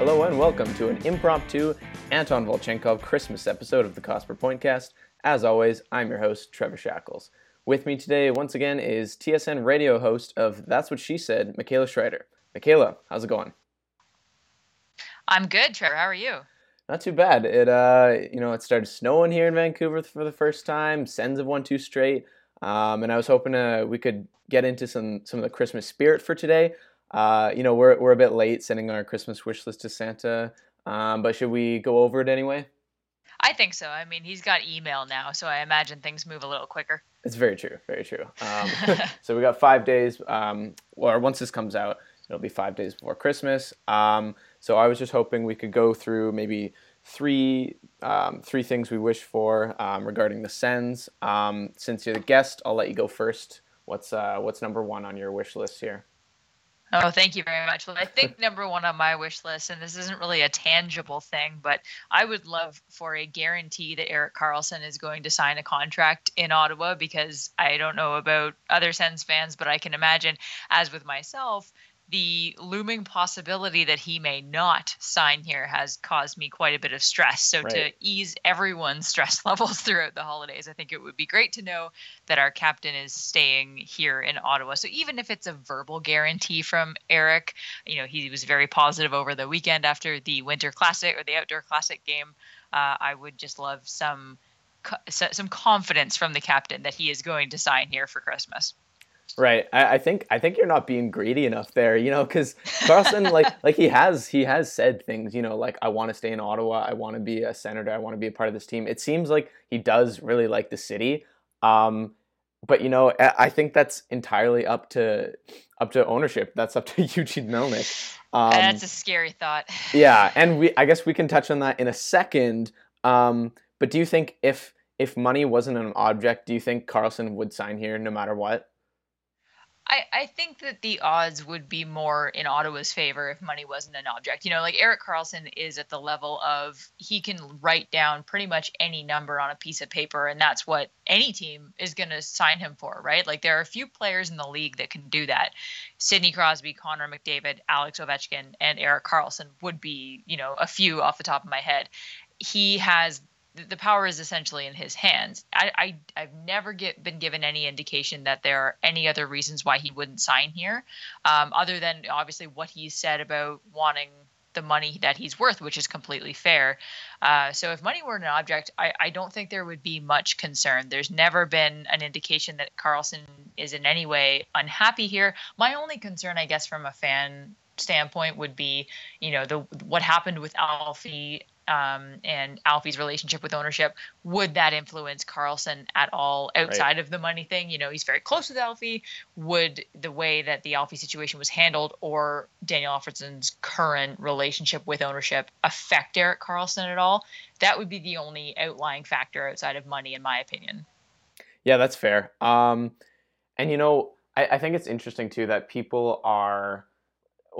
Hello and welcome to an impromptu Anton Volchenkov Christmas episode of the Cost Per Pointcast. As always, I'm your host, Trevor Shackles. With me today, once again, is TSN radio host of That's What She Said, Michaela Schreider. Michaela, how's it going? I'm good, Trevor. How are you? Not too bad. It uh, you know, it started snowing here in Vancouver for the first time. Sens have won two straight, um, and I was hoping uh, we could get into some some of the Christmas spirit for today. Uh, you know, we're we're a bit late sending our Christmas wish list to Santa, um, but should we go over it anyway? I think so. I mean, he's got email now, so I imagine things move a little quicker. It's very true, very true. Um, so we got five days, um, or once this comes out, it'll be five days before Christmas. Um, so I was just hoping we could go through maybe three um, three things we wish for um, regarding the Sens. Um, since you're the guest, I'll let you go first. What's uh, what's number one on your wish list here? Oh, thank you very much. Well, I think number one on my wish list, and this isn't really a tangible thing, but I would love for a guarantee that Erik Karlsson is going to sign a contract in Ottawa because I don't know about other Sens fans, but I can imagine, as with myself, the looming possibility that he may not sign here has caused me quite a bit of stress. So, right. to ease everyone's stress levels throughout the holidays, I think it would be great to know that our captain is staying here in Ottawa. So, even if it's a verbal guarantee from Erik, you know, he was very positive over the weekend after the Winter Classic or the Outdoor Classic game. Uh, I would just love some some confidence from the captain that he is going to sign here for Christmas. Right. I, I, think I think you're not being greedy enough there, you know, because Karlsson like like he has he has said things, you know, like I want to stay in Ottawa, I want to be a senator, I want to be a part of this team. It seems like he does really like the city. Um, but you know, I think that's entirely up to up to ownership. That's up to Eugene Melnyk. Um, that's a scary thought. yeah, and we I guess we can touch on that in a second. Um, but do you think if if money wasn't an object, do you think Karlsson would sign here no matter what? I, I think that the odds would be more in Ottawa's favor if money wasn't an object. You know, like Erik Karlsson is at the level of he can write down pretty much any number on a piece of paper, and that's what any team is going to sign him for, right? Like there are a few players in the league that can do that. Sidney Crosby, Connor McDavid, Alex Ovechkin, and Erik Karlsson would be, you know, a few off the top of my head. He has the power is essentially in his hands. I, I have never get, been given any indication that there are any other reasons why he wouldn't sign here, um, other than obviously what he said about wanting the money that he's worth, which is completely fair. Uh, so if money were an object, I, I don't think there would be much concern. There's never been an indication that Karlsson is in any way unhappy here. My only concern, I guess, from a fan standpoint would be, you know, the what happened with Alfie um, and Alfie's relationship with ownership, would that influence Karlsson at all outside right. of the money thing? You know, he's very close with Alfie. Would the way that the Alfie situation was handled or Daniel Alfredsson's current relationship with ownership affect Erik Karlsson at all? That would be the only outlying factor outside of money, in my opinion. Yeah, that's fair. Um, and you know, I, I think it's interesting too that people are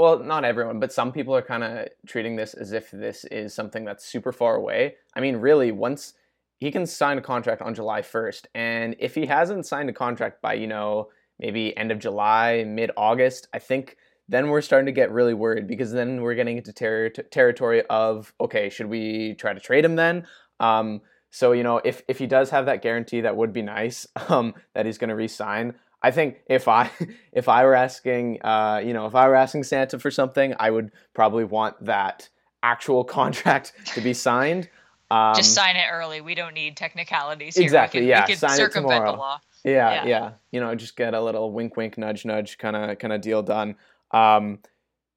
well, not everyone, but some people are kind of treating this as if this is something that's super far away. I mean, really, once he can sign a contract on July 1st, and if he hasn't signed a contract by, you know, maybe end of July, mid August, I think then we're starting to get really worried because then we're getting into ter- territory of, okay, should we try to trade him then? Um, so, you know, if, if he does have that guarantee, that would be nice um, that he's going to resign. I think if I if I were asking, uh, you know, if I were asking Santa for something, I would probably want that actual contract to be signed. Um, Just sign it early. We don't need technicalities. Here. Exactly. We can, yeah. We sign it tomorrow. Yeah, yeah, yeah. You know, just get a little wink, wink, nudge, nudge, kind of, kind of deal done. Um,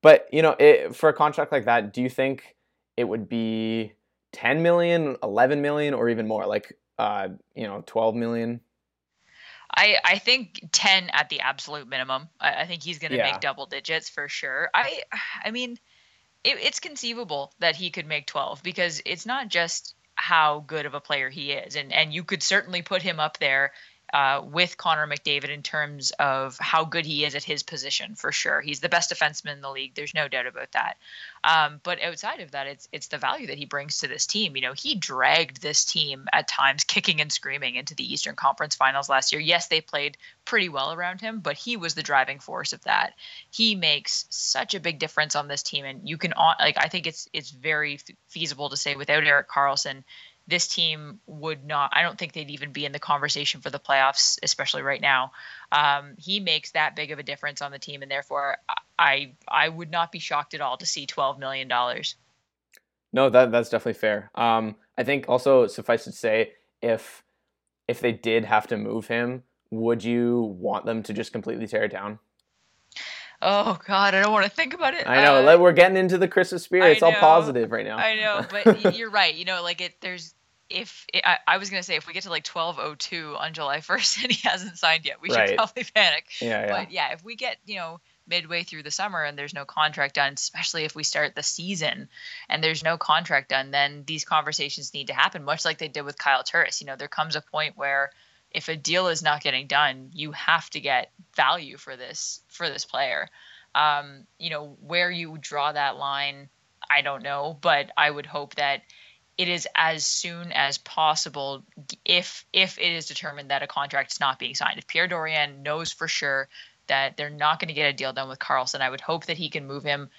but you know, it, for a contract like that, do you think it would be 10 million, 11 million, or even more? Like, uh, you know, 12 million? I, I think 10 at the absolute minimum. I, I think he's going to yeah. make double digits for sure. I I mean, it, it's conceivable that he could make 12 because it's not just how good of a player he is. And, and you could certainly put him up there uh, with Connor McDavid in terms of how good he is at his position for sure. He's the best defenseman in the league. There's no doubt about that. Um, but outside of that, it's it's the value that he brings to this team. You know, he dragged this team at times, kicking and screaming into the Eastern Conference Finals last year. Yes, they played pretty well around him, but he was the driving force of that. He makes such a big difference on this team, and you can like I think it's it's very feasible to say without Erik Karlsson this team would not i don't think they'd even be in the conversation for the playoffs especially right now. Um, he makes that big of a difference on the team and therefore i i would not be shocked at all to see 12 million dollars. No that that's definitely fair. Um, i think also suffice to say if if they did have to move him would you want them to just completely tear it down Oh God, I don't want to think about it. I know. Uh, we're getting into the Christmas spirit. It's all positive right now. I know, but you're right. You know, like it. There's if it, I, I, was gonna say if we get to like 12:02 on July 1st and he hasn't signed yet, we right. should probably panic. Yeah, yeah. But yeah, if we get you know midway through the summer and there's no contract done, especially if we start the season and there's no contract done, then these conversations need to happen, much like they did with Kyle Turris. You know, there comes a point where if a deal is not getting done, you have to get value for this for this player. Um, you know, where you draw that line, I don't know, but I would hope that it is as soon as possible if if it is determined that a contract is not being signed. If Pierre Dorion knows for sure that they're not going to get a deal done with Karlsson, I would hope that he can move him.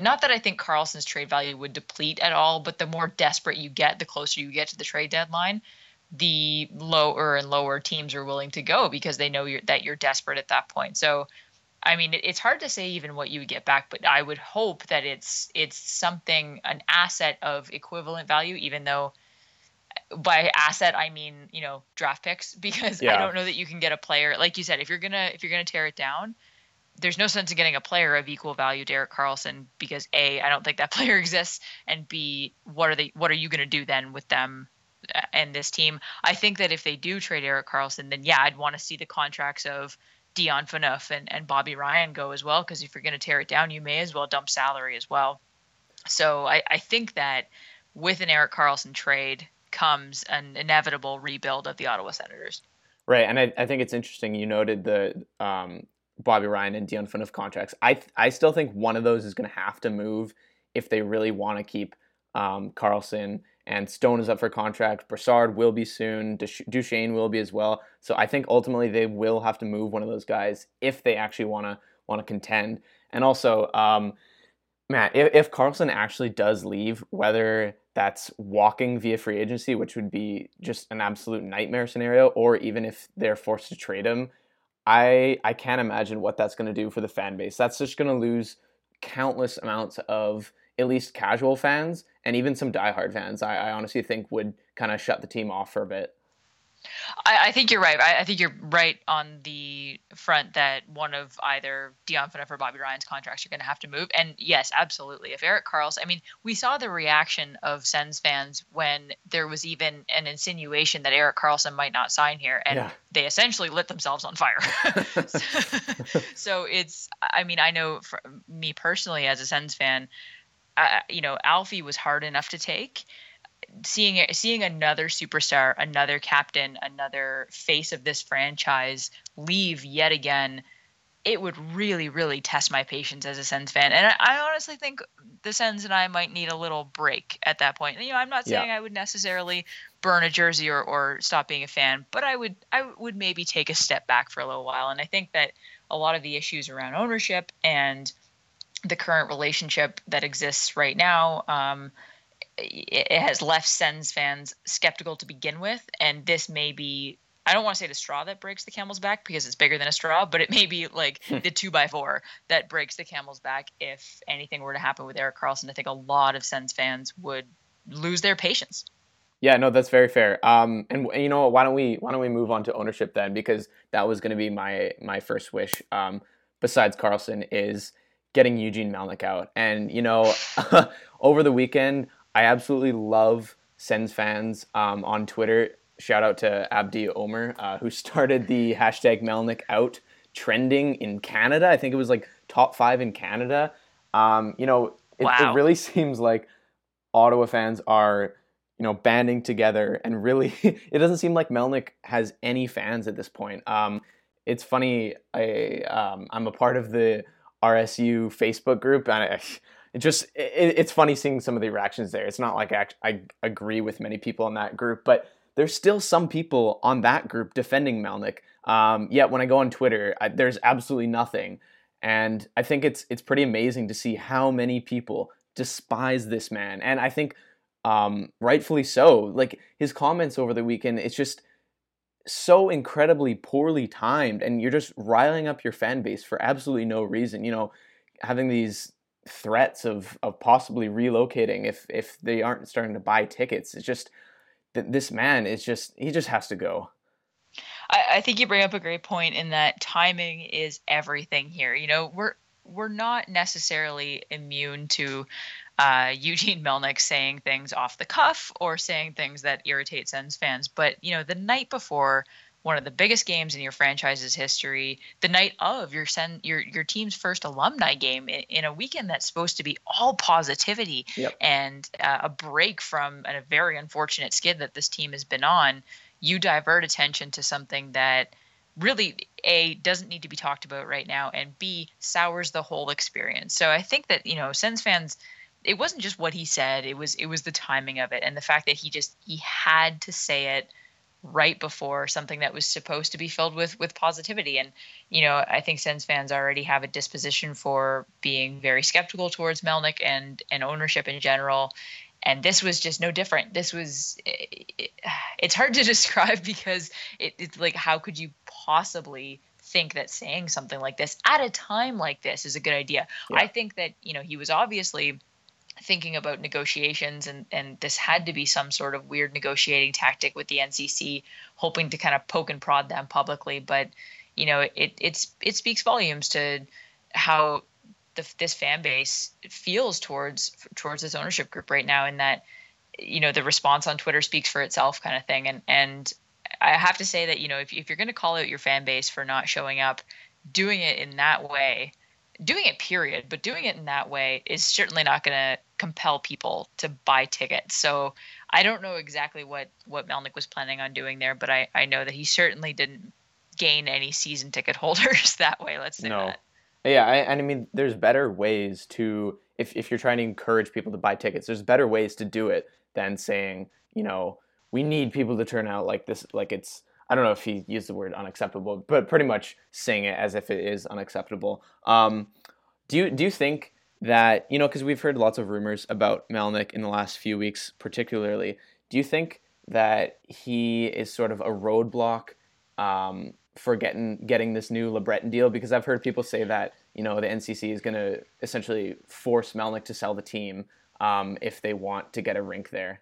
Not that I think Karlsson's trade value would deplete at all, but the more desperate you get, the closer you get to the trade deadline the lower and lower teams are willing to go because they know you're, that you're desperate at that point. So, I mean, it, it's hard to say even what you would get back, but I would hope that it's it's something an asset of equivalent value, even though by asset I mean you know draft picks because yeah. I don't know that you can get a player like you said if you're gonna if you're gonna tear it down. There's no sense in getting a player of equal value, Derek Carlson, because a I don't think that player exists, and b what are they what are you going to do then with them and this team. I think that if they do trade Erik Karlsson, then yeah, I'd want to see the contracts of Dion Phaneuf and, and Bobby Ryan go as well, because if you're going to tear it down, you may as well dump salary as well. So I, I think that with an Erik Karlsson trade comes an inevitable rebuild of the Ottawa Senators. Right, and I, I think it's interesting. You noted the um, Bobby Ryan and Dion Phaneuf contracts. I I still think one of those is going to have to move if they really want to keep um, Karlsson and Stone is up for contract. Brassard will be soon. Duchene will be as well. So I think ultimately they will have to move one of those guys if they actually want to want to contend. And also, um, Matt, if, if Karlsson actually does leave, whether that's walking via free agency, which would be just an absolute nightmare scenario, or even if they're forced to trade him, I I can't imagine what that's going to do for the fan base. That's just going to lose countless amounts of at least casual fans and even some diehard fans, I, I honestly think would kind of shut the team off for a bit. I, I think you're right. I, I, think you're right on the front that one of either Dion Phaneuf or Bobby Ryan's contracts you're going to have to move. And yes, absolutely. If Erik Karlsson, I mean, we saw the reaction of Sens fans when there was even an insinuation that Erik Karlsson might not sign here, and yeah. they essentially lit themselves on fire. so, so it's, I mean, I know for me personally as a Sens fan, uh, you know, Alfie was hard enough to take. Seeing seeing another superstar, another captain, another face of this franchise leave yet again, it would really, really test my patience as a Sens fan. And I, I honestly think the Sens and I might need a little break at that point. You know, I'm not saying yeah. I would necessarily burn a jersey or, or stop being a fan, but I would I would maybe take a step back for a little while. And I think that a lot of the issues around ownership and the current relationship that exists right now, um, it, it, has left Sens fans skeptical to begin with, and this may be. I don't want to say the straw that breaks the camel's back because it's bigger than a straw, but it may be like hmm. the two by four that breaks the camel's back if anything were to happen with Erik Karlsson. I think a lot of Sens fans would lose their patience. Yeah, no, that's very fair. Um, and you know, why don't we why don't we move on to ownership then? Because that was going to be my my first wish. Um, besides Karlsson, is getting Eugene Melnyk out. And, you know, over the weekend, I absolutely love Sens fans um, on Twitter. Shout out to Abdi Omer, uh, who started the hashtag Melnyk out trending in Canada. I think it was like top five in Canada. Um, you know, it, wow. it really seems like Ottawa fans are you know, banding together and really, it doesn't seem like Melnyk has any fans at this point. Um, it's funny. I um, I'm a part of the RSU Facebook group, and I, it just it, it's funny seeing some of the reactions there. It's not like I, I agree with many people in that group, but there's still some people on that group defending Melnyk. Um, yet when I go on Twitter, I, there's absolutely nothing, and I think it's it's pretty amazing to see how many people despise this man, and I think um, rightfully so. Like his comments over the weekend, it's just so incredibly poorly timed and you're just riling up your fan base for absolutely no reason you know having these threats of of possibly relocating if if they aren't starting to buy tickets it's just that this man is just he just has to go. I, I think you bring up a great point in that timing is everything here you know we're we're not necessarily immune to uh, Eugene Melnyk saying things off the cuff or saying things that irritate Sens fans. But you know, the night before one of the biggest games in your franchise's history, the night of your sen- your your team's first alumni game in, in a weekend that's supposed to be all positivity yep. and uh, a break from a very unfortunate skid that this team has been on, you divert attention to something that really a doesn't need to be talked about right now and b sours the whole experience so i think that you know sens fans it wasn't just what he said it was it was the timing of it and the fact that he just he had to say it right before something that was supposed to be filled with with positivity. And you know i think sens fans already have a disposition for being very skeptical towards melnyk and and ownership in general. And this was just no different. This was it, it's hard to describe because it, it's like how could you possibly think that saying something like this at a time like this is a good idea? Yeah. i think that you know he was obviously thinking about negotiations and and this had to be some sort of weird negotiating tactic with the NCC hoping to kind of poke and prod them publicly. But you know it it's it speaks volumes to how the, this fan base feels towards towards this ownership group right now in that you know the response on Twitter speaks for itself kind of thing. And and I have to say that you know if if you're going to call out your fan base for not showing up doing it in that way doing it period but doing it in that way is certainly not going to compel people to buy tickets so i don't know exactly what what melnyk was planning on doing there but i i know that he certainly didn't gain any season ticket holders that way let's say no. that yeah I, and i mean there's better ways to if, if you're trying to encourage people to buy tickets there's better ways to do it than saying you know we need people to turn out like this like it's I don't know if he used the word unacceptable, but pretty much saying it as if it is unacceptable. Um, do you do you think that you know because we've heard lots of rumors about Melnyk in the last few weeks, particularly? Do you think that he is sort of a roadblock um, for getting getting this new LeBreton deal? Because I've heard people say that you know the NCC is going to essentially force Melnyk to sell the team um, if they want to get a rink there.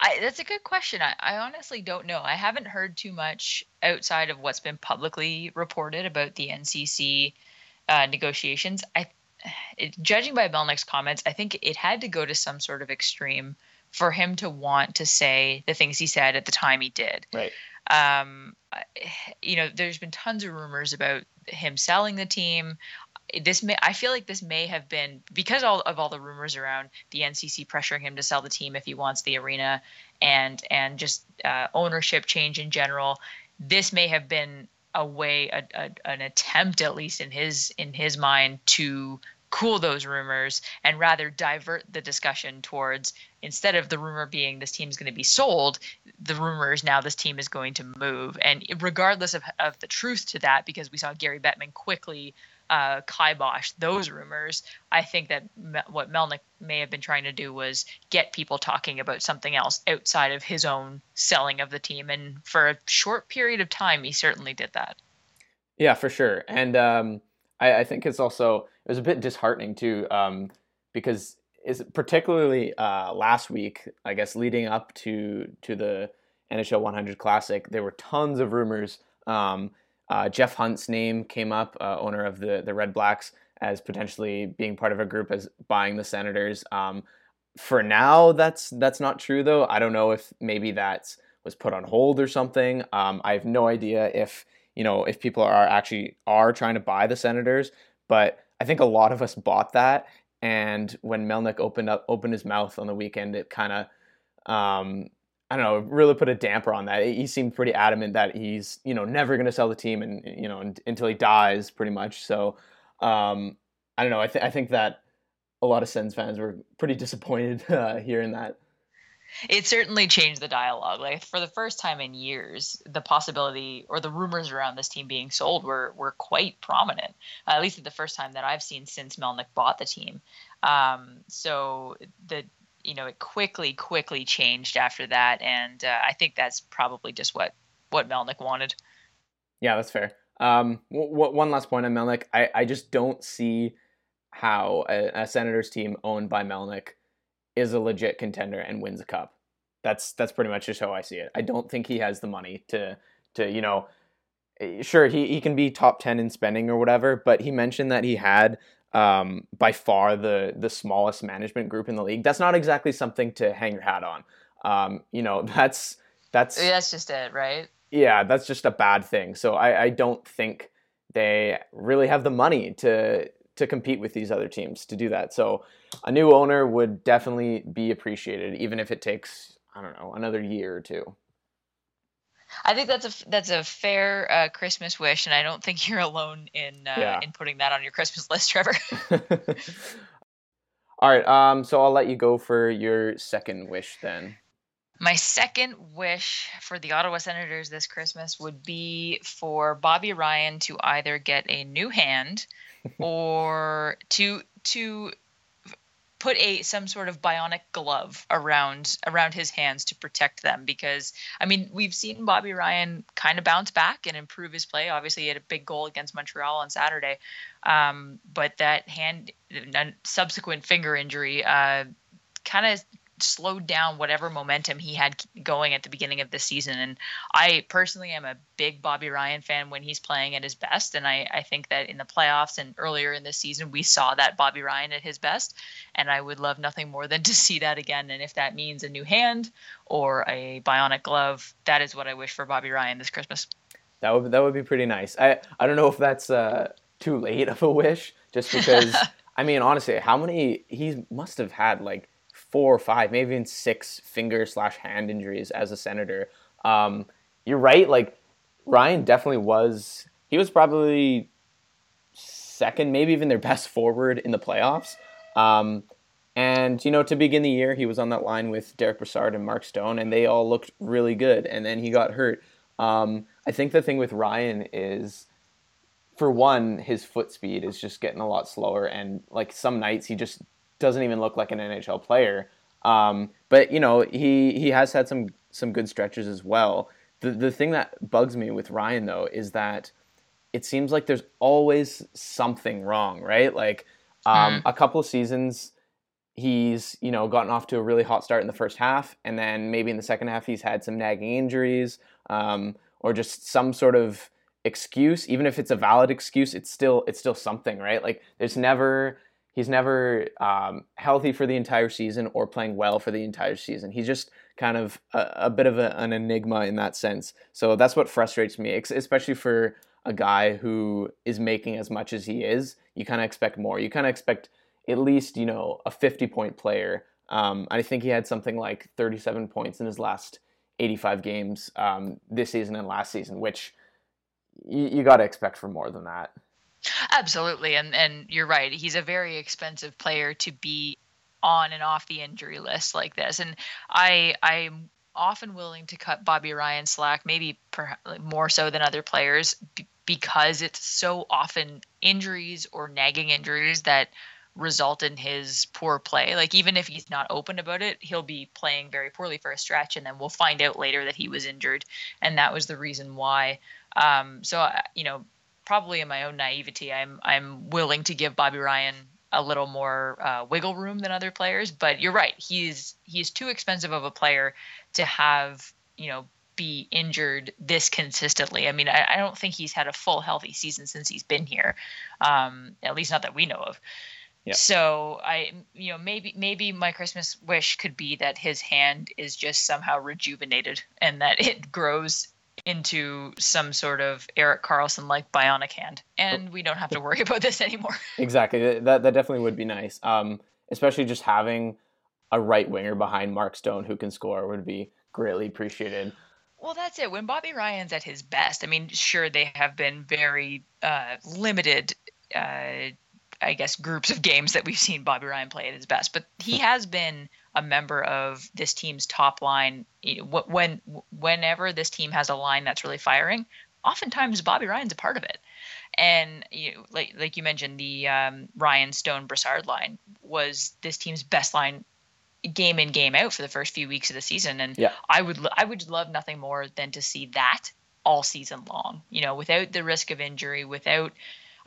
I, that's a good question. I, I honestly don't know. I haven't heard too much outside of what's been publicly reported about the NCC uh, negotiations. I, it, judging by Melnyk's comments, I think it had to go to some sort of extreme for him to want to say the things he said at the time he did. Right. Um, you know, there's been tons of rumors about him selling the team this may I feel like this may have been because all of all the rumors around the NCC pressuring him to sell the team if he wants the arena and and just uh, ownership change in general. This may have been a way a, a, an attempt at least in his in his mind to cool those rumors and rather divert the discussion towards instead of the rumor being this team is going to be sold the rumor is now this team is going to move and regardless of, of the truth to that because we saw gary bettman quickly uh, kibosh those rumors. I think that me- what Melnyk may have been trying to do was get people talking about something else outside of his own selling of the team. And for a short period of time, he certainly did that. Yeah, for sure. And um, I, I, think it's also it was a bit disheartening too, um, because is particularly uh, last week, I guess, leading up to to the NHL 100 Classic, there were tons of rumors. Um, uh, Jeff Hunt's name came up, uh, owner of the the Red Blacks, as potentially being part of a group as buying the Senators. Um, for now, that's that's not true though. I don't know if maybe that was put on hold or something. Um, I have no idea if you know if people are actually are trying to buy the Senators, but I think a lot of us bought that. And when Melnyk opened up opened his mouth on the weekend, it kind of um, I don't know, really put a damper on that. He seemed pretty adamant that he's, you know, never going to sell the team and, you know, until he dies pretty much. So, um, I don't know. I, th- I think that a lot of Sens fans were pretty disappointed uh, hearing that. It certainly changed the dialogue. Like for the first time in years, the possibility or the rumors around this team being sold were were quite prominent. Uh, at least the first time that I've seen since Melnyk bought the team. Um, so the you know, it quickly, quickly changed after that, and uh, I think that's probably just what what Melnyk wanted. Yeah, that's fair. Um, w- w- one last point on Melnyk, I, I just don't see how a, a, Senators team owned by Melnyk is a legit contender and wins a cup. That's that's pretty much just how I see it. I don't think he has the money to to you know, eh, sure he, he can be top ten in spending or whatever, but he mentioned that he had um, by far the the smallest management group in the league. That's not exactly something to hang your hat on. Um, you know, that's that's that's just it, right? Yeah, that's just a bad thing. So I, I don't think they really have the money to to compete with these other teams to do that. So a new owner would definitely be appreciated, even if it takes I don't know another year or two. I think that's a that's a fair uh, Christmas wish, and I don't think you're alone in uh, yeah. in putting that on your Christmas list, Trevor. All right, um, so I'll let you go for your second wish then. My second wish for the Ottawa Senators this Christmas would be for Bobby Ryan to either get a new hand or to to put a some sort of bionic glove around around his hands to protect them because I mean we've seen Bobby Ryan kind of bounce back and improve his play. Obviously, he had a big goal against Montreal on Saturday, um, but that hand subsequent finger injury uh, kind of slowed down whatever momentum he had going at the beginning of the season. And I personally am a big Bobby Ryan fan when he's playing at his best. And I, I think that in the playoffs and earlier in the season, we saw that Bobby Ryan at his best. And I would love nothing more than to see that again. And if that means a new hand or a bionic glove, that is what I wish for Bobby Ryan this Christmas. That would that would be pretty nice. I I don't know if that's uh, too late of a wish, just because. I mean, honestly, how many he must have had like four or five, maybe even six finger slash hand injuries as a senator. Um, you're right. Like Ryan definitely was. He was probably second, maybe even their best forward in the playoffs. Um, and you know, to begin the year, he was on that line with Derek Brassard and Mark Stone, and they all looked really good. And then he got hurt. Um, I think the thing with Ryan is, for one, his foot speed is just getting a lot slower, and like some nights he just doesn't even look like an NHL player. Um, but you know, he he has had some some good stretches as well. The the thing that bugs me with Ryan though is that it seems like there's always something wrong, right? Like um, mm. a couple of seasons he's you know gotten off to a really hot start in the first half and then maybe in the second half he's had some nagging injuries um, or just some sort of excuse even if it's a valid excuse it's still it's still something right like there's never he's never um, healthy for the entire season or playing well for the entire season. He's just kind of a, a bit of a, an enigma in that sense. So that's what frustrates me, especially for a guy who is making as much as he is. You kind of expect more. You kind of expect at least you know a 50 point player. Um, I think he had something like 37 points in his last 85 games um, this season and last season, which you, you got to expect for more than that. Absolutely, and and you're right. He's a very expensive player to be on and off the injury list like this, and I I'm often willing to cut Bobby Ryan slack, maybe more so than other players, b- because it's so often injuries or nagging injuries that result in his poor play. Like even if he's not open about it, he'll be playing very poorly for a stretch, and then we'll find out later that he was injured, and that was the reason why. Um, so you know, probably in my own naivety, I'm I'm willing to give Bobby Ryan a little more uh, wiggle room than other players. But you're right, he's he's too expensive of a player to have you know be injured this consistently. I mean, I, I don't think he's had a full healthy season since he's been here, um, at least not that we know of. Yeah. So I, you know, maybe maybe my Christmas wish could be that his hand is just somehow rejuvenated and that it grows into some sort of Erik Karlsson like bionic hand, and we don't have to worry about this anymore. exactly, that that definitely would be nice. Um, especially just having a right winger behind Mark Stone who can score would be greatly appreciated. Well, that's it. When Bobby Ryan's at his best, I mean, sure, they have been very uh, limited, uh, I guess, groups of games that we've seen Bobby Ryan play at his best, but he has been a member of this team's top line. When whenever this team has a line that's really firing, oftentimes Bobby Ryan's a part of it. And you know, like like you mentioned, the um, Ryan Stone Brassard line was this team's best line game in game out for the first few weeks of the season and yeah. I would I would love nothing more than to see that all season long you know without the risk of injury without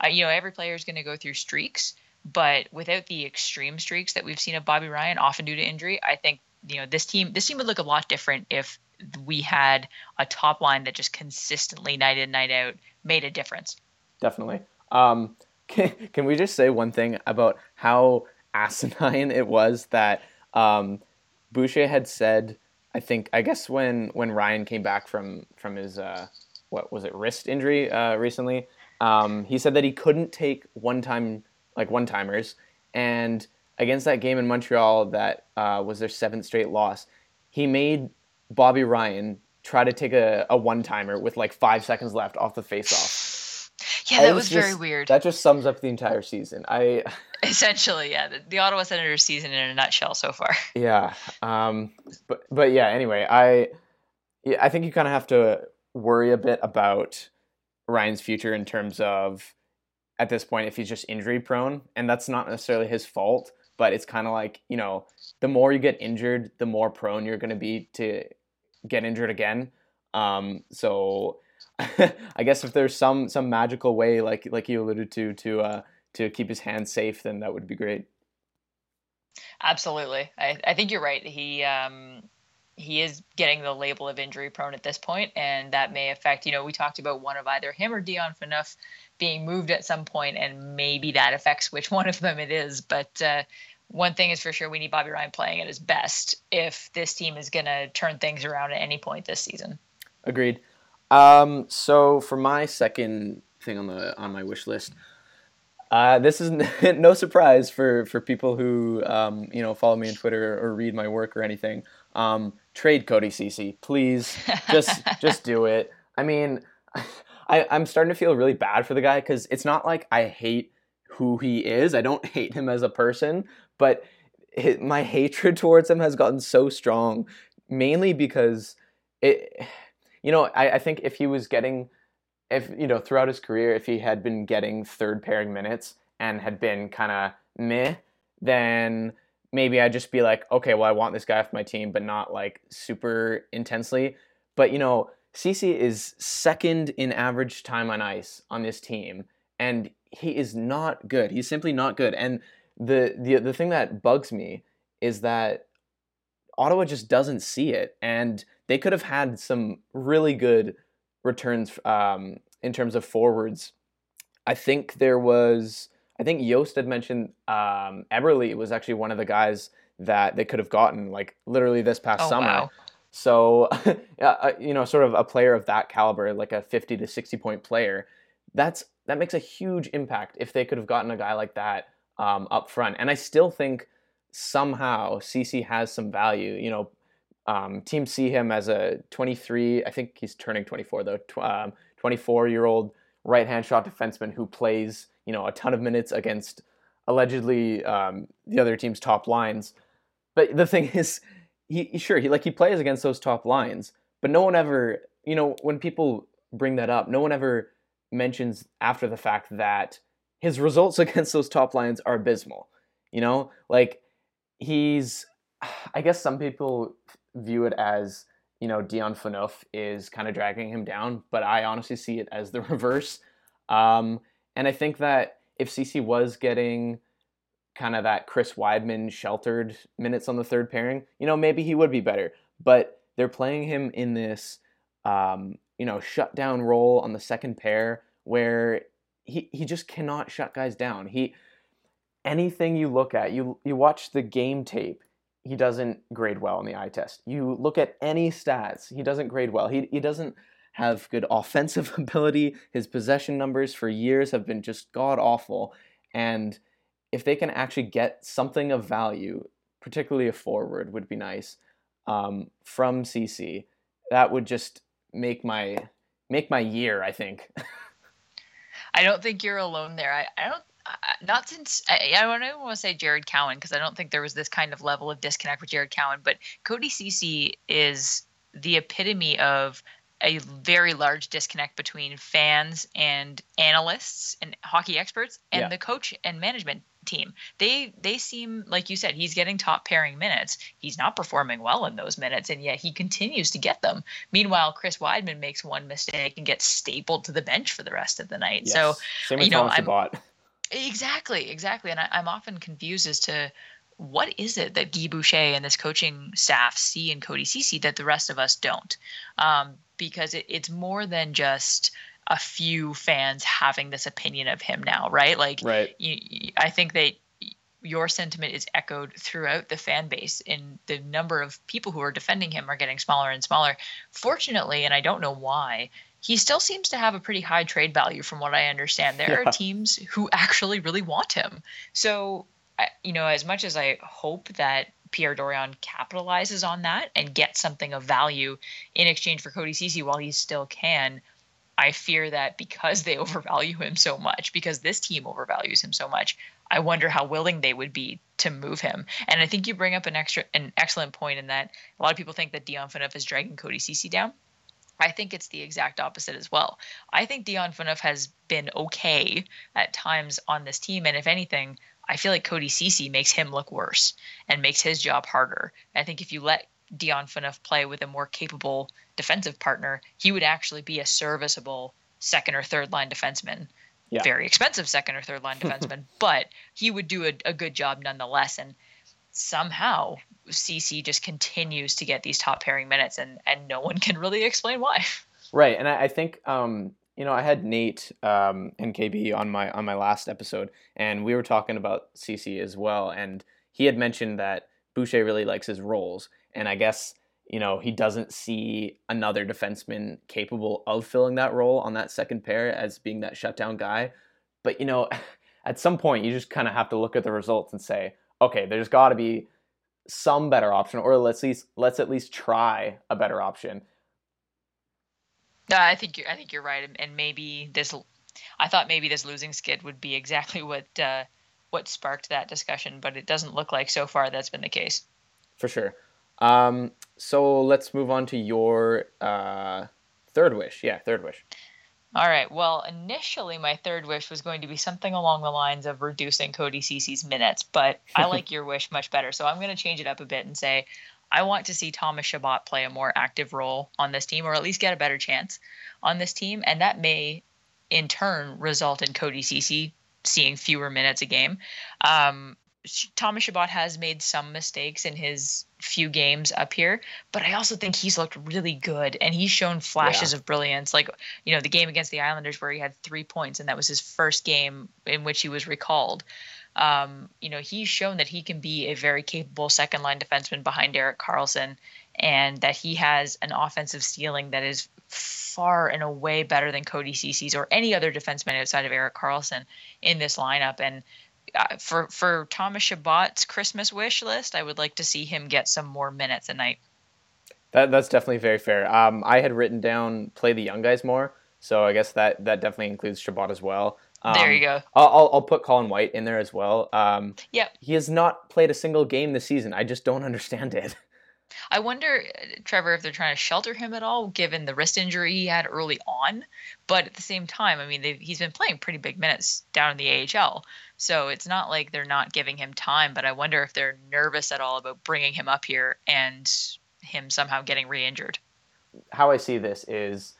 uh, you know every player is going to go through streaks but without the extreme streaks that we've seen of Bobby Ryan often due to injury I think you know this team this team would look a lot different if we had a top line that just consistently night in night out made a difference. Definitely. Um can, can we just say one thing about how asinine it was that um, Boucher had said, I think, I guess when when Ryan came back from from his uh, what was it wrist injury uh, recently, um, he said that he couldn't take one time like one timers, and against that game in Montreal, that uh, was their seventh straight loss. He made Bobby Ryan try to take a, a one timer with like five seconds left off the face off. Yeah, that was, was just, very weird. That just sums up the entire season. I essentially, yeah, the, the, Ottawa Senators season in a nutshell so far. Yeah, um, but but yeah. Anyway, I yeah, I think you kind of have to worry a bit about Ryan's future in terms of at this point if he's just injury prone, and that's not necessarily his fault. But it's kind of like you know, the more you get injured, the more prone you're going to be to get injured again. Um, so I guess if there's some some magical way, like like you alluded to, to uh, to keep his hands safe, then that would be great. Absolutely, I, I think you're right. He um, he is getting the label of injury prone at this point, and that may affect. You know, we talked about one of either him or Dion Phaneuf being moved at some point, and maybe that affects which one of them it is. But uh, one thing is for sure, we need Bobby Ryan playing at his best if this team is going to turn things around at any point this season. Agreed. Um, so for my second thing on the on my wish list, uh, this is no surprise for for people who um, you know follow me on Twitter or read my work or anything. Um, trade Cody Ceci, please. Just just do it. I mean, I, I'm starting to feel really bad for the guy because it's not like I hate who he is. I don't hate him as a person, but it, my hatred towards him has gotten so strong, mainly because it you know, I, I think if he was getting, if, you know, throughout his career, if he had been getting third pairing minutes and had been kind of meh, then maybe I'd just be like, okay, well, I want this guy off my team, but not like super intensely. But, you know, Ceci is second in average time on ice on this team, and he is not good. He's simply not good. And the the the thing that bugs me is that Ottawa just doesn't see it, and they could have had some really good returns um, in terms of forwards. I think there was, I think Yost had mentioned um, Eberle was actually one of the guys that they could have gotten like literally this past oh, summer. Wow. So, uh, you know, sort of a player of that caliber, like a 50 to 60 point player, that's that makes a huge impact if they could have gotten a guy like that um, up front. And I still think somehow Ceci has some value. You know, um, teams see him as a 23, I think he's turning 24 though, um, 24 year old right hand shot defenseman who plays, you know, a ton of minutes against allegedly um, the other team's top lines. But the thing is, he sure he like he plays against those top lines, but no one ever, you know, when people bring that up, no one ever mentions after the fact that his results against those top lines are abysmal. You know, like he's I guess some people view it as you know Dion Phaneuf is kind of dragging him down, but I honestly see it as the reverse. Um, and I think that if Ceci was getting kind of that Chris Wideman sheltered minutes on the third pairing, you know maybe he would be better. But they're playing him in this um, you know shutdown role on the second pair where he he just cannot shut guys down. He anything you look at, you you watch the game tape he doesn't grade well on the eye test. You look at any stats, he doesn't grade well. He, he doesn't have good offensive ability. His possession numbers for years have been just god awful. And if they can actually get something of value particularly a forward, would be nice um, from Ceci. That would just make my make my year. I think. I don't think you're alone there. I, I don't not since I, I don't even want to say Jared Cowen because I don't think there was this kind of level of disconnect with Jared Cowen, but Cody Ceci is the epitome of a very large disconnect between fans and analysts and hockey experts and yeah. the coach and management team. They they seem like you said he's getting top pairing minutes. He's not performing well in those minutes and yet he continues to get them. Meanwhile, Chris Wideman makes one mistake and gets stapled to the bench for the rest of the night. Yes. So Same you know, I'm, Exactly, exactly. And I, I'm often confused as to what is it that Guy Boucher and this coaching staff see in Cody Ceci that the rest of us don't? Um, because it, it's more than just a few fans having this opinion of him now, right? Like, right. You, I think that your sentiment is echoed throughout the fan base, and the number of people who are defending him are getting smaller and smaller. Fortunately, and I don't know why, he still seems to have a pretty high trade value from what I understand. There yeah. are teams who actually really want him. So, you know, as much as I hope that Pierre Dorion capitalizes on that and gets something of value in exchange for Cody Ceci while he still can, I fear that because they overvalue him so much, because this team overvalues him so much, I wonder how willing they would be to move him. And I think you bring up an extra an excellent point in that a lot of people think that Dion Phaneuf is dragging Cody Ceci down. I think it's the exact opposite as well. I think Dion Phaneuf has been okay at times on this team, and if anything, I feel like Cody Ceci makes him look worse and makes his job harder. I think if you let Dion Phaneuf play with a more capable defensive partner, he would actually be a serviceable second or third line defenseman. Yeah. Very expensive second or third line defenseman, but he would do a, a good job nonetheless. And somehow Ceci just continues to get these top pairing minutes, and and no one can really explain why. Right, and I, I think um, you know I had Nate um, and KB on my on my last episode, and we were talking about Ceci as well, and he had mentioned that Boucher really likes his roles, and I guess you know he doesn't see another defenseman capable of filling that role on that second pair as being that shutdown guy. But you know, at some point you just kind of have to look at the results and say, okay, there's got to be some better option, or let's at least let's at least try a better option. No, I think you're, I think you're right, and maybe this. I thought maybe this losing skid would be exactly what uh, what sparked that discussion, but it doesn't look like so far that's been the case. For sure. Um, so let's move on to your uh, third wish. Yeah, third wish. All right. Well, initially, my third wish was going to be something along the lines of reducing Cody Ceci's minutes, but I like your wish much better. So I'm going to change it up a bit and say I want to see Thomas Chabot play a more active role on this team, or at least get a better chance on this team, and that may, in turn, result in Cody Ceci seeing fewer minutes a game. Um, Thomas Chabot has made some mistakes in his few games up here, but I also think he's looked really good and he's shown flashes yeah. of brilliance. Like, you know, the game against the Islanders where he had three points and that was his first game in which he was recalled. Um, you know, he's shown that he can be a very capable second line defenseman behind Erik Karlsson and that he has an offensive ceiling that is far and away better than Cody Ceci's or any other defenseman outside of Erik Karlsson in this lineup. And uh, for for Thomas Chabot's Christmas wish list, I would like to see him get some more minutes a night. That that's definitely very fair. Um, I had written down play the young guys more, so I guess that that definitely includes Chabot as well. Um, there you go. I'll, I'll put Colin White in there as well. Um, yeah, he has not played a single game this season. I just don't understand it. I wonder, Trevor, if they're trying to shelter him at all, given the wrist injury he had early on. But at the same time, I mean, he's been playing pretty big minutes down in the AHL. So it's not like they're not giving him time. But I wonder if they're nervous at all about bringing him up here and him somehow getting re injured. How I see this is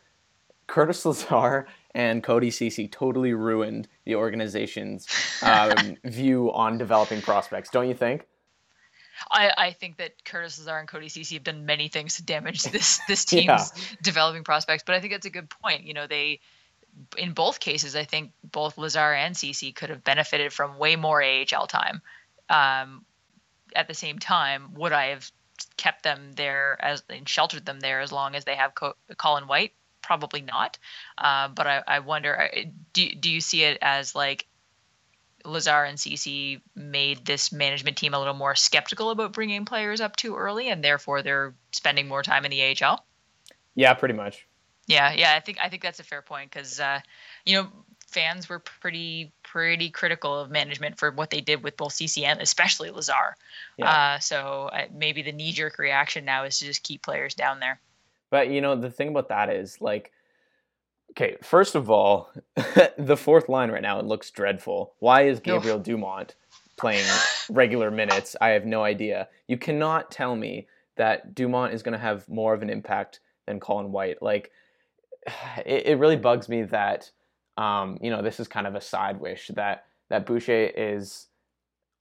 Curtis Lazar and Cody Ceci totally ruined the organization's um, view on developing prospects, don't you think? I, I think that Curtis Lazar and Cody Ceci have done many things to damage this this team's yeah. developing prospects, but I think that's a good point. You know, they in both cases, I think both Lazar and Ceci could have benefited from way more AHL time. Um, at the same time, would I have kept them there as and sheltered them there as long as they have Co- Colin White? Probably not. Uh, but I, I wonder, do do you see it as like Lazar and Ceci made this management team a little more skeptical about bringing players up too early, and therefore they're spending more time in the AHL. Yeah, pretty much. Yeah, yeah, I think I think that's a fair point because uh, you know fans were pretty pretty critical of management for what they did with both Ceci and especially Lazar. Yeah. Uh, so uh, maybe the knee jerk reaction now is to just keep players down there. But you know the thing about that is like, okay, first of all, the fourth line right now it looks dreadful. Why is Gabriel Dumont playing regular minutes? I have no idea. You cannot tell me that Dumont is going to have more of an impact than Colin White. Like, it, it really bugs me that um, you know, this is kind of a side wish that that Boucher is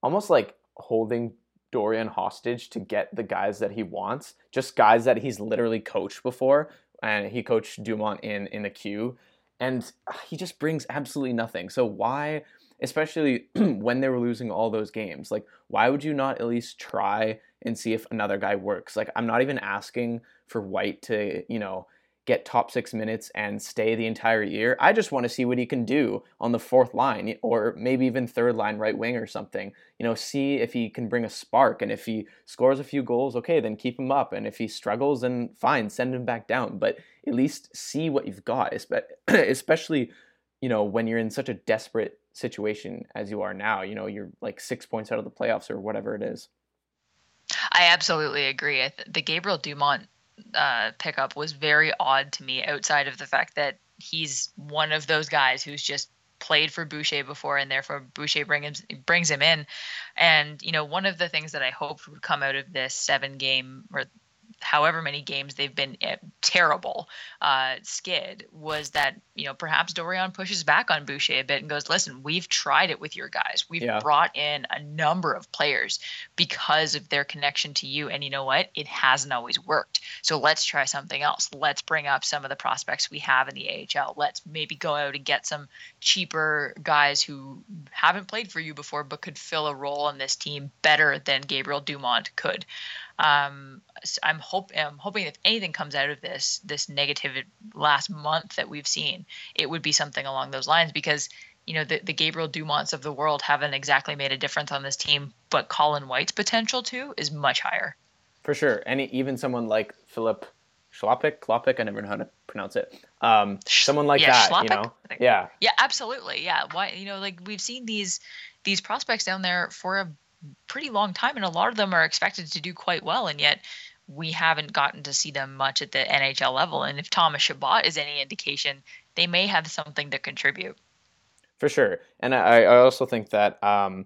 almost like holding Dorion hostage to get the guys that he wants, just guys that he's literally coached before, and he coached Dumont in in the Q, and he just brings absolutely nothing. So why, especially when they were losing all those games, like why would you not at least try and see if another guy works? Like I'm not even asking for White to you know get top six minutes and stay the entire year. I just want to see what he can do on the fourth line or maybe even third line right wing or something. You know, see if he can bring a spark. And if he scores a few goals, okay, then keep him up. And if he struggles, then fine, send him back down. But at least see what you've got, especially, you know, when you're in such a desperate situation as you are now. You know, you're like six points out of the playoffs or whatever it is. I absolutely agree. The Gabriel Dumont uh, pickup was very odd to me outside of the fact that he's one of those guys who's just played for Boucher before and therefore Boucher bring him, brings him in. And, you know, one of the things that I hoped would come out of this seven game or however many games they've been eh, terrible uh, skid was that you know perhaps Dorion pushes back on Boucher a bit and goes, listen, we've tried it with your guys. We've yeah. brought in a number of players because of their connection to you, and you know what? It hasn't always worked. So let's try something else. Let's bring up some of the prospects we have in the AHL. Let's maybe go out and get some cheaper guys who haven't played for you before but could fill a role in this team better than Gabriel Dumont could. Um, I'm hope I'm hoping if anything comes out of this this negative last month that we've seen, it would be something along those lines because you know the, the Gabriel Dumonts of the world haven't exactly made a difference on this team, but Colin White's potential too is much higher. For sure, and even someone like Philip Schlopik, Klopik, I never know how to pronounce it. Um, someone like yeah, that, you know, yeah, yeah, absolutely, yeah. Why, you know, like we've seen these these prospects down there for a pretty long time, and a lot of them are expected to do quite well, and yet we haven't gotten to see them much at the NHL level. And if Thomas Chabot is any indication, they may have something to contribute. For sure, and I, I also think that um,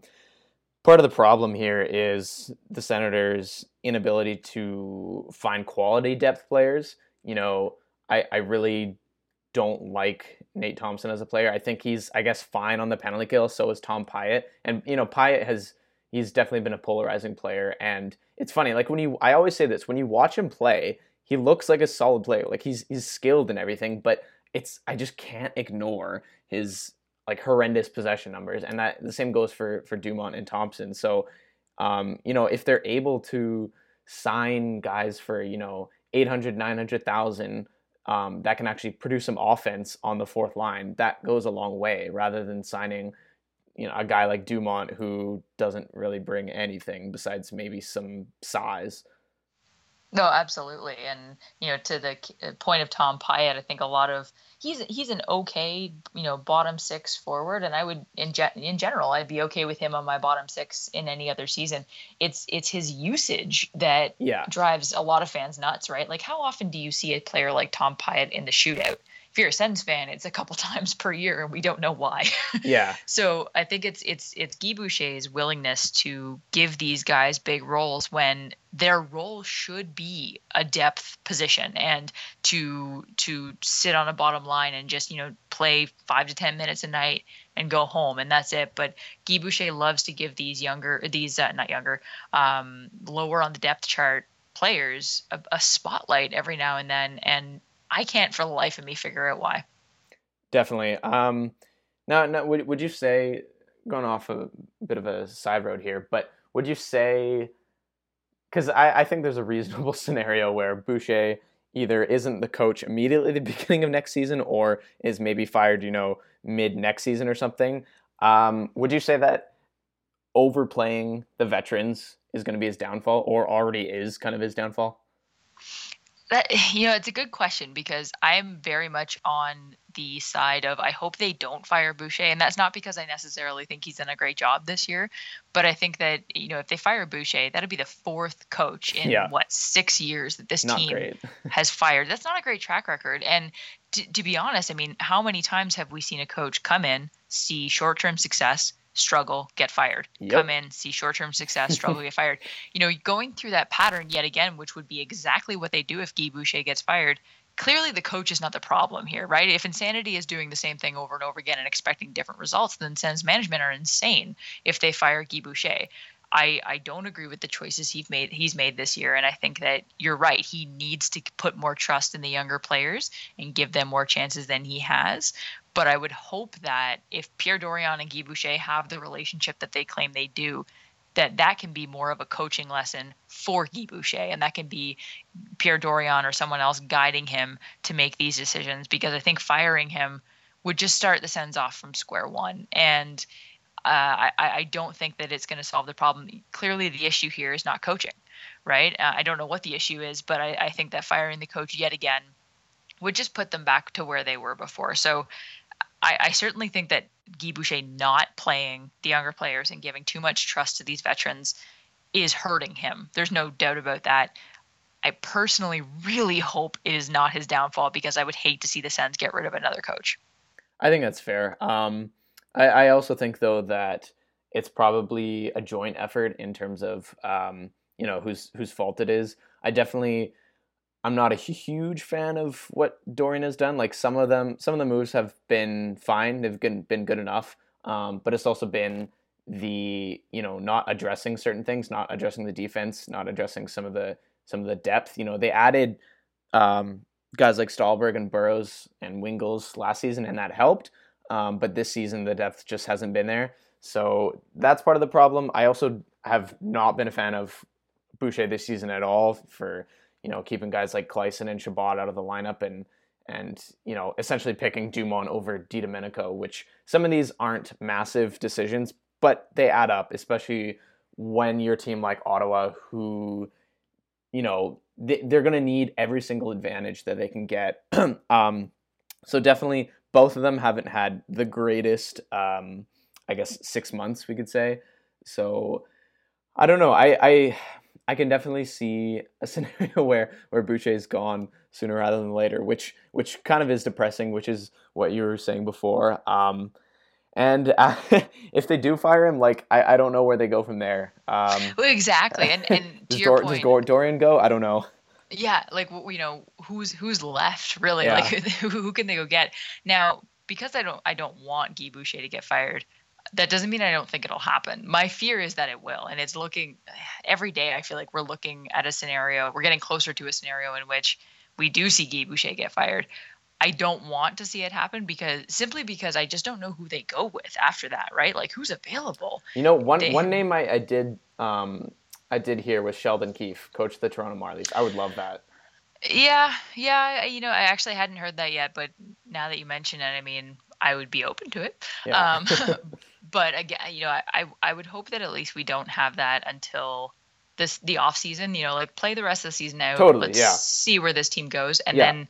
part of the problem here is the Senators' inability to find quality depth players. You know, I, I really don't like Nate Thompson as a player. I think he's, I guess, fine on the penalty kill. So is Tom Pyatt, and you know, Pyatt has he's definitely been a polarizing player. And it's funny, like when you, I always say this, when you watch him play, he looks like a solid player. Like he's he's skilled and everything, but it's I just can't ignore his like horrendous possession numbers, and that the same goes for for Dumont and Thompson. So, um, you know, if they're able to sign guys for you know 800 900,000 um, that can actually produce some offense on the fourth line, that goes a long way rather than signing you know a guy like Dumont who doesn't really bring anything besides maybe some size. No, absolutely, and you know to the uh, point of Tom Pyatt, I think a lot of he's he's an okay you know bottom six forward, and I would in ge- in general I'd be okay with him on my bottom six in any other season. It's it's his usage that yeah. drives a lot of fans nuts, right? Like how often do you see a player like Tom Pyatt in the shootout? If you're a Sens fan, it's a couple times per year, and we don't know why. Yeah. so I think it's it's it's Guy Boucher's willingness to give these guys big roles when their role should be a depth position and to to sit on a bottom line and just you know play five to ten minutes a night and go home and that's it. But Guy Boucher loves to give these younger these uh, not younger um, lower on the depth chart players a, a, spotlight every now and then and I can't for the life of me figure out why. Definitely. Um, now, now would, would you say, going off a bit of a side road here, but would you say, because I, I think there's a reasonable scenario where Boucher either isn't the coach immediately at the beginning of next season or is maybe fired, you know, mid next season or something. Um, would you say that overplaying the veterans is going to be his downfall, or already is kind of his downfall? That you know, it's a good question because I'm very much on the side of I hope they don't fire Boucher, and that's not because I necessarily think he's done a great job this year, but I think that you know if they fire Boucher, that'll be the fourth coach in yeah. what six years that this not team has fired. That's not a great track record, and to, to be honest, I mean, how many times have we seen a coach come in, see short-term success, struggle, get fired. Yep. Come in, see short term success, struggle, get fired. You know, going through that pattern yet again, which would be exactly what they do if Guy Boucher gets fired. Clearly, the coach is not the problem here, right? If Insanity is doing the same thing over and over again and expecting different results, then Sens management are insane if they fire Guy Boucher. I, I don't agree with the choices he's made he's made this year and I think that you're right he needs to put more trust in the younger players and give them more chances than he has. But I would hope that if Pierre Dorion and Guy Boucher have the relationship that they claim they do that that can be more of a coaching lesson for Guy Boucher and that can be Pierre Dorion or someone else guiding him to make these decisions because I think firing him would just start the Sens off from square one. And uh, I, I, don't think that it's going to solve the problem. Clearly, the issue here is not coaching, right? Uh, I don't know what the issue is, but I, I, think that firing the coach yet again would just put them back to where they were before. So I, I certainly think that Guy Boucher not playing the younger players and giving too much trust to these veterans is hurting him. There's no doubt about that. I personally really hope it is not his downfall because I would hate to see the Sens get rid of another coach. I think that's fair. Um, I, I also think though that it's probably a joint effort in terms of um, you know whose whose fault it is. I definitely I'm not a huge fan of what Dorion has done. Like some of them, some of the moves have been fine. They've been been good enough. Um, but it's also been the you know not addressing certain things, not addressing the defense, not addressing some of the some of the depth. You know they added um, guys like Stalberg and Burrows and Wingels last season, and that helped. Um, but this season, the depth just hasn't been there. So that's part of the problem. I also have not been a fan of Boucher this season at all for you know keeping guys like Claesson and Chabot out of the lineup and and you know essentially picking Dumont over DiDomenico, which some of these aren't massive decisions, but they add up, especially when you're team like Ottawa, who you know they, are going to need every single advantage that they can get. um, so definitely both of them haven't had the greatest, um, I guess, six months we could say. So I don't know. I I, I can definitely see a scenario where where Boucher is gone sooner rather than later, which which kind of is depressing. Which is what you were saying before. Um, and uh, if they do fire him, like I, I don't know where they go from there. Um, well, exactly. And, and to your Dor- point, does Dorion go? I don't know yeah like you know who's who's left really? Yeah. like who, who can they go get? Now because i don't i don't want guy boucher to get fired that doesn't mean i don't think it'll happen. My fear is that it will and it's looking every day i feel like we're looking at a scenario we're getting closer to a scenario in which we do see guy boucher get fired. I don't want to see it happen because simply because i just don't know who they go with after that right? Like who's available? You know one they, one name i, I did um I did hear was Sheldon Keefe, coach of the Toronto Marlies. I would love that. Yeah, yeah. You know, I actually hadn't heard that yet, but now that you mention it, I mean, I would be open to it. Yeah. Um, but again, you know, I, I would hope that at least we don't have that until this the off season. You know, like play the rest of the season out. Totally. Let's yeah. See where this team goes, and yeah. then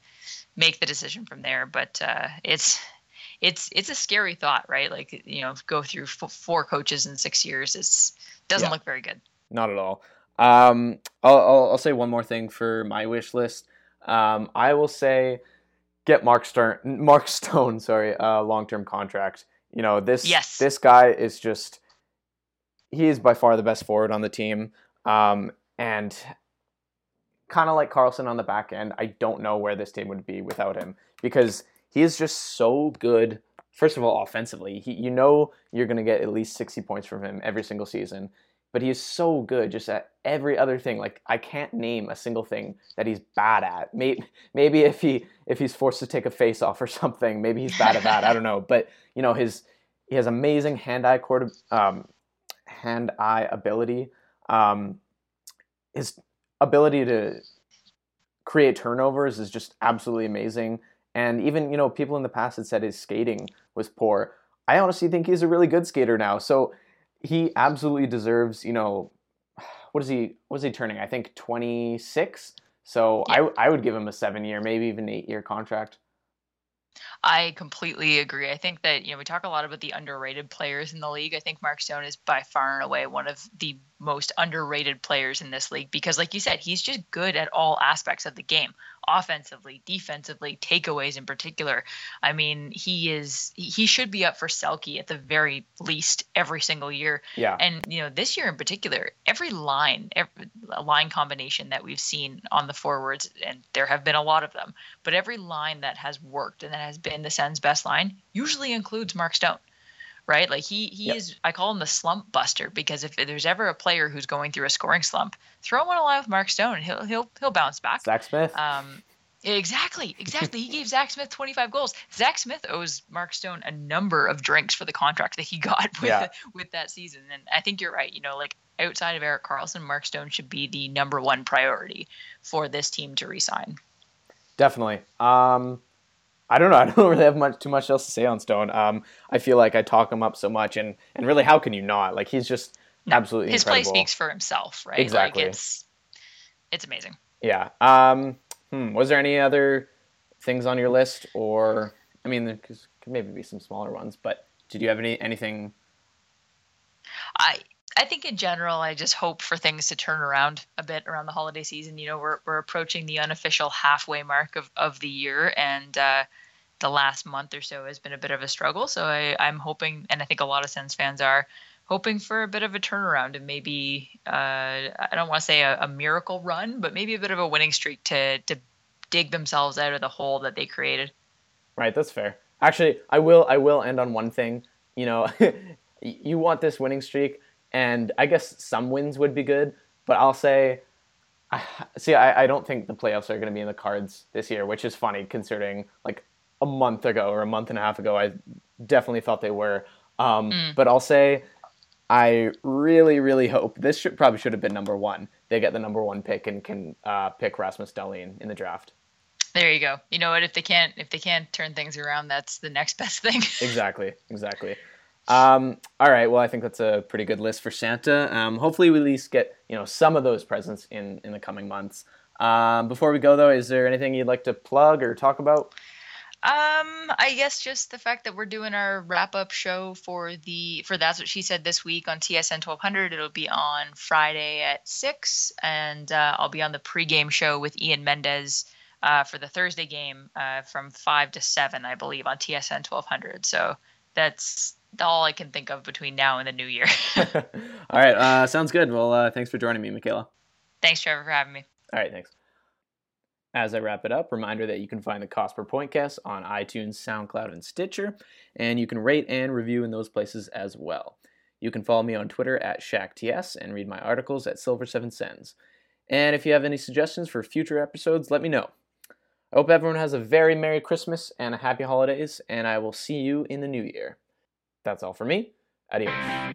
make the decision from there. But uh, it's it's it's a scary thought, right? Like you know, go through f- four coaches in six years. It's doesn't yeah. look very good not at all. Um, I'll, I'll, I'll, say one more thing for my wish list. Um, I will say get Mark Stern, Mark Stone, sorry, uh, long term contract. You know this yes. this guy is just he is by far the best forward on the team, um, and kind of like Karlsson on the back end. I don't know where this team would be without him because he is just so good. First of all, offensively, he, you know you're going to get at least 60 points from him every single season but he is so good just at every other thing. Like I can't name a single thing that he's bad at. Maybe maybe if he if he's forced to take a face off or something, maybe he's bad at that. I don't know. But you know his he has amazing hand-eye cord, um, hand-eye ability. Um, his ability to create turnovers is just absolutely amazing. And even you know people in the past had said his skating was poor. I honestly think he's a really good skater now. So he absolutely deserves, you know, what is he? What is he turning? I think twenty six. So yeah. I I would give him a seven year, maybe even eight year contract. I completely agree. I think that, you know, we talk a lot about the underrated players in the league. I think Mark Stone is by far and away one of the most underrated players in this league because, like you said, he's just good at all aspects of the game offensively, defensively, takeaways in particular. I mean, he is he should be up for Selke at the very least every single year. Yeah. And you know, this year in particular, every line, every line combination that we've seen on the forwards, and there have been a lot of them, but every line that has worked and that has been the Sens' best line usually includes Mark Stone right? Like he he yep. is I call him the slump buster because if there's ever a player who's going through a scoring slump, throw him on a line with Mark Stone, he'll he'll he'll bounce back. Zack Smith. Um, exactly, exactly. he gave Zack Smith 25 goals. Zack Smith owes Mark Stone a number of drinks for the contract that he got with yeah. with that season. And I think you're right. You know, like outside of Erik Karlsson, Mark Stone should be the number one priority for this team to resign. Definitely. Um, I don't know. I don't really have much too much else to say on Stone. Um, I feel like I talk him up so much, and and really, how can you not? Like he's just absolutely his incredible. play speaks for himself, right? Exactly. Like it's it's amazing. Yeah. Um. Hmm, was there any other things on your list, or I mean, there could maybe be some smaller ones, but did you have any anything? I I think in general, I just hope for things to turn around a bit around the holiday season. You know, we're we're approaching the unofficial halfway mark of of the year, and uh, the last month or so has been a bit of a struggle. So I I'm hoping, and I think a lot of Sens fans are hoping for a bit of a turnaround and maybe uh, I don't want to say a, a miracle run, but maybe a bit of a winning streak to to dig themselves out of the hole that they created. Right, that's fair. Actually, I will I will end on one thing. You know, you want this winning streak and I guess some wins would be good, but I'll say, see, I, I don't think the playoffs are going to be in the cards this year, which is funny considering like a month ago or a month and a half ago, I definitely thought they were. Um, mm. But I'll say, I really, really hope this should probably should have been number one. They get the number one pick and can uh, pick Rasmus Dahlin in the draft. There you go. You know what? If they can't, if they can't turn things around, that's the next best thing. exactly. Exactly. Um, all right. Well, I think that's a pretty good list for Santa. Um, hopefully, we at least get you know some of those presents in in the coming months. Um, before we go, though, is there anything you'd like to plug or talk about? Um, I guess just the fact that we're doing our wrap up show for the for that's what she said this week on TSN 1200. It'll be on Friday at six, and uh, I'll be on the pregame show with Ian Mendez uh, for the Thursday game uh, from five to seven, I believe, on TSN 1200. So that's all I can think of between now and the new year. all right, uh, sounds good. Well, uh, thanks for joining me, Michaela. Thanks, Trevor, for having me. All right, thanks. As I wrap it up, reminder that you can find the Cost Per Pointcast on iTunes, SoundCloud, and Stitcher, and you can rate and review in those places as well. You can follow me on Twitter at ShackTS and read my articles at Silver7Sens. And if you have any suggestions for future episodes, let me know. I hope everyone has a very Merry Christmas and a Happy Holidays, and I will see you in the new year. That's all for me. Adios.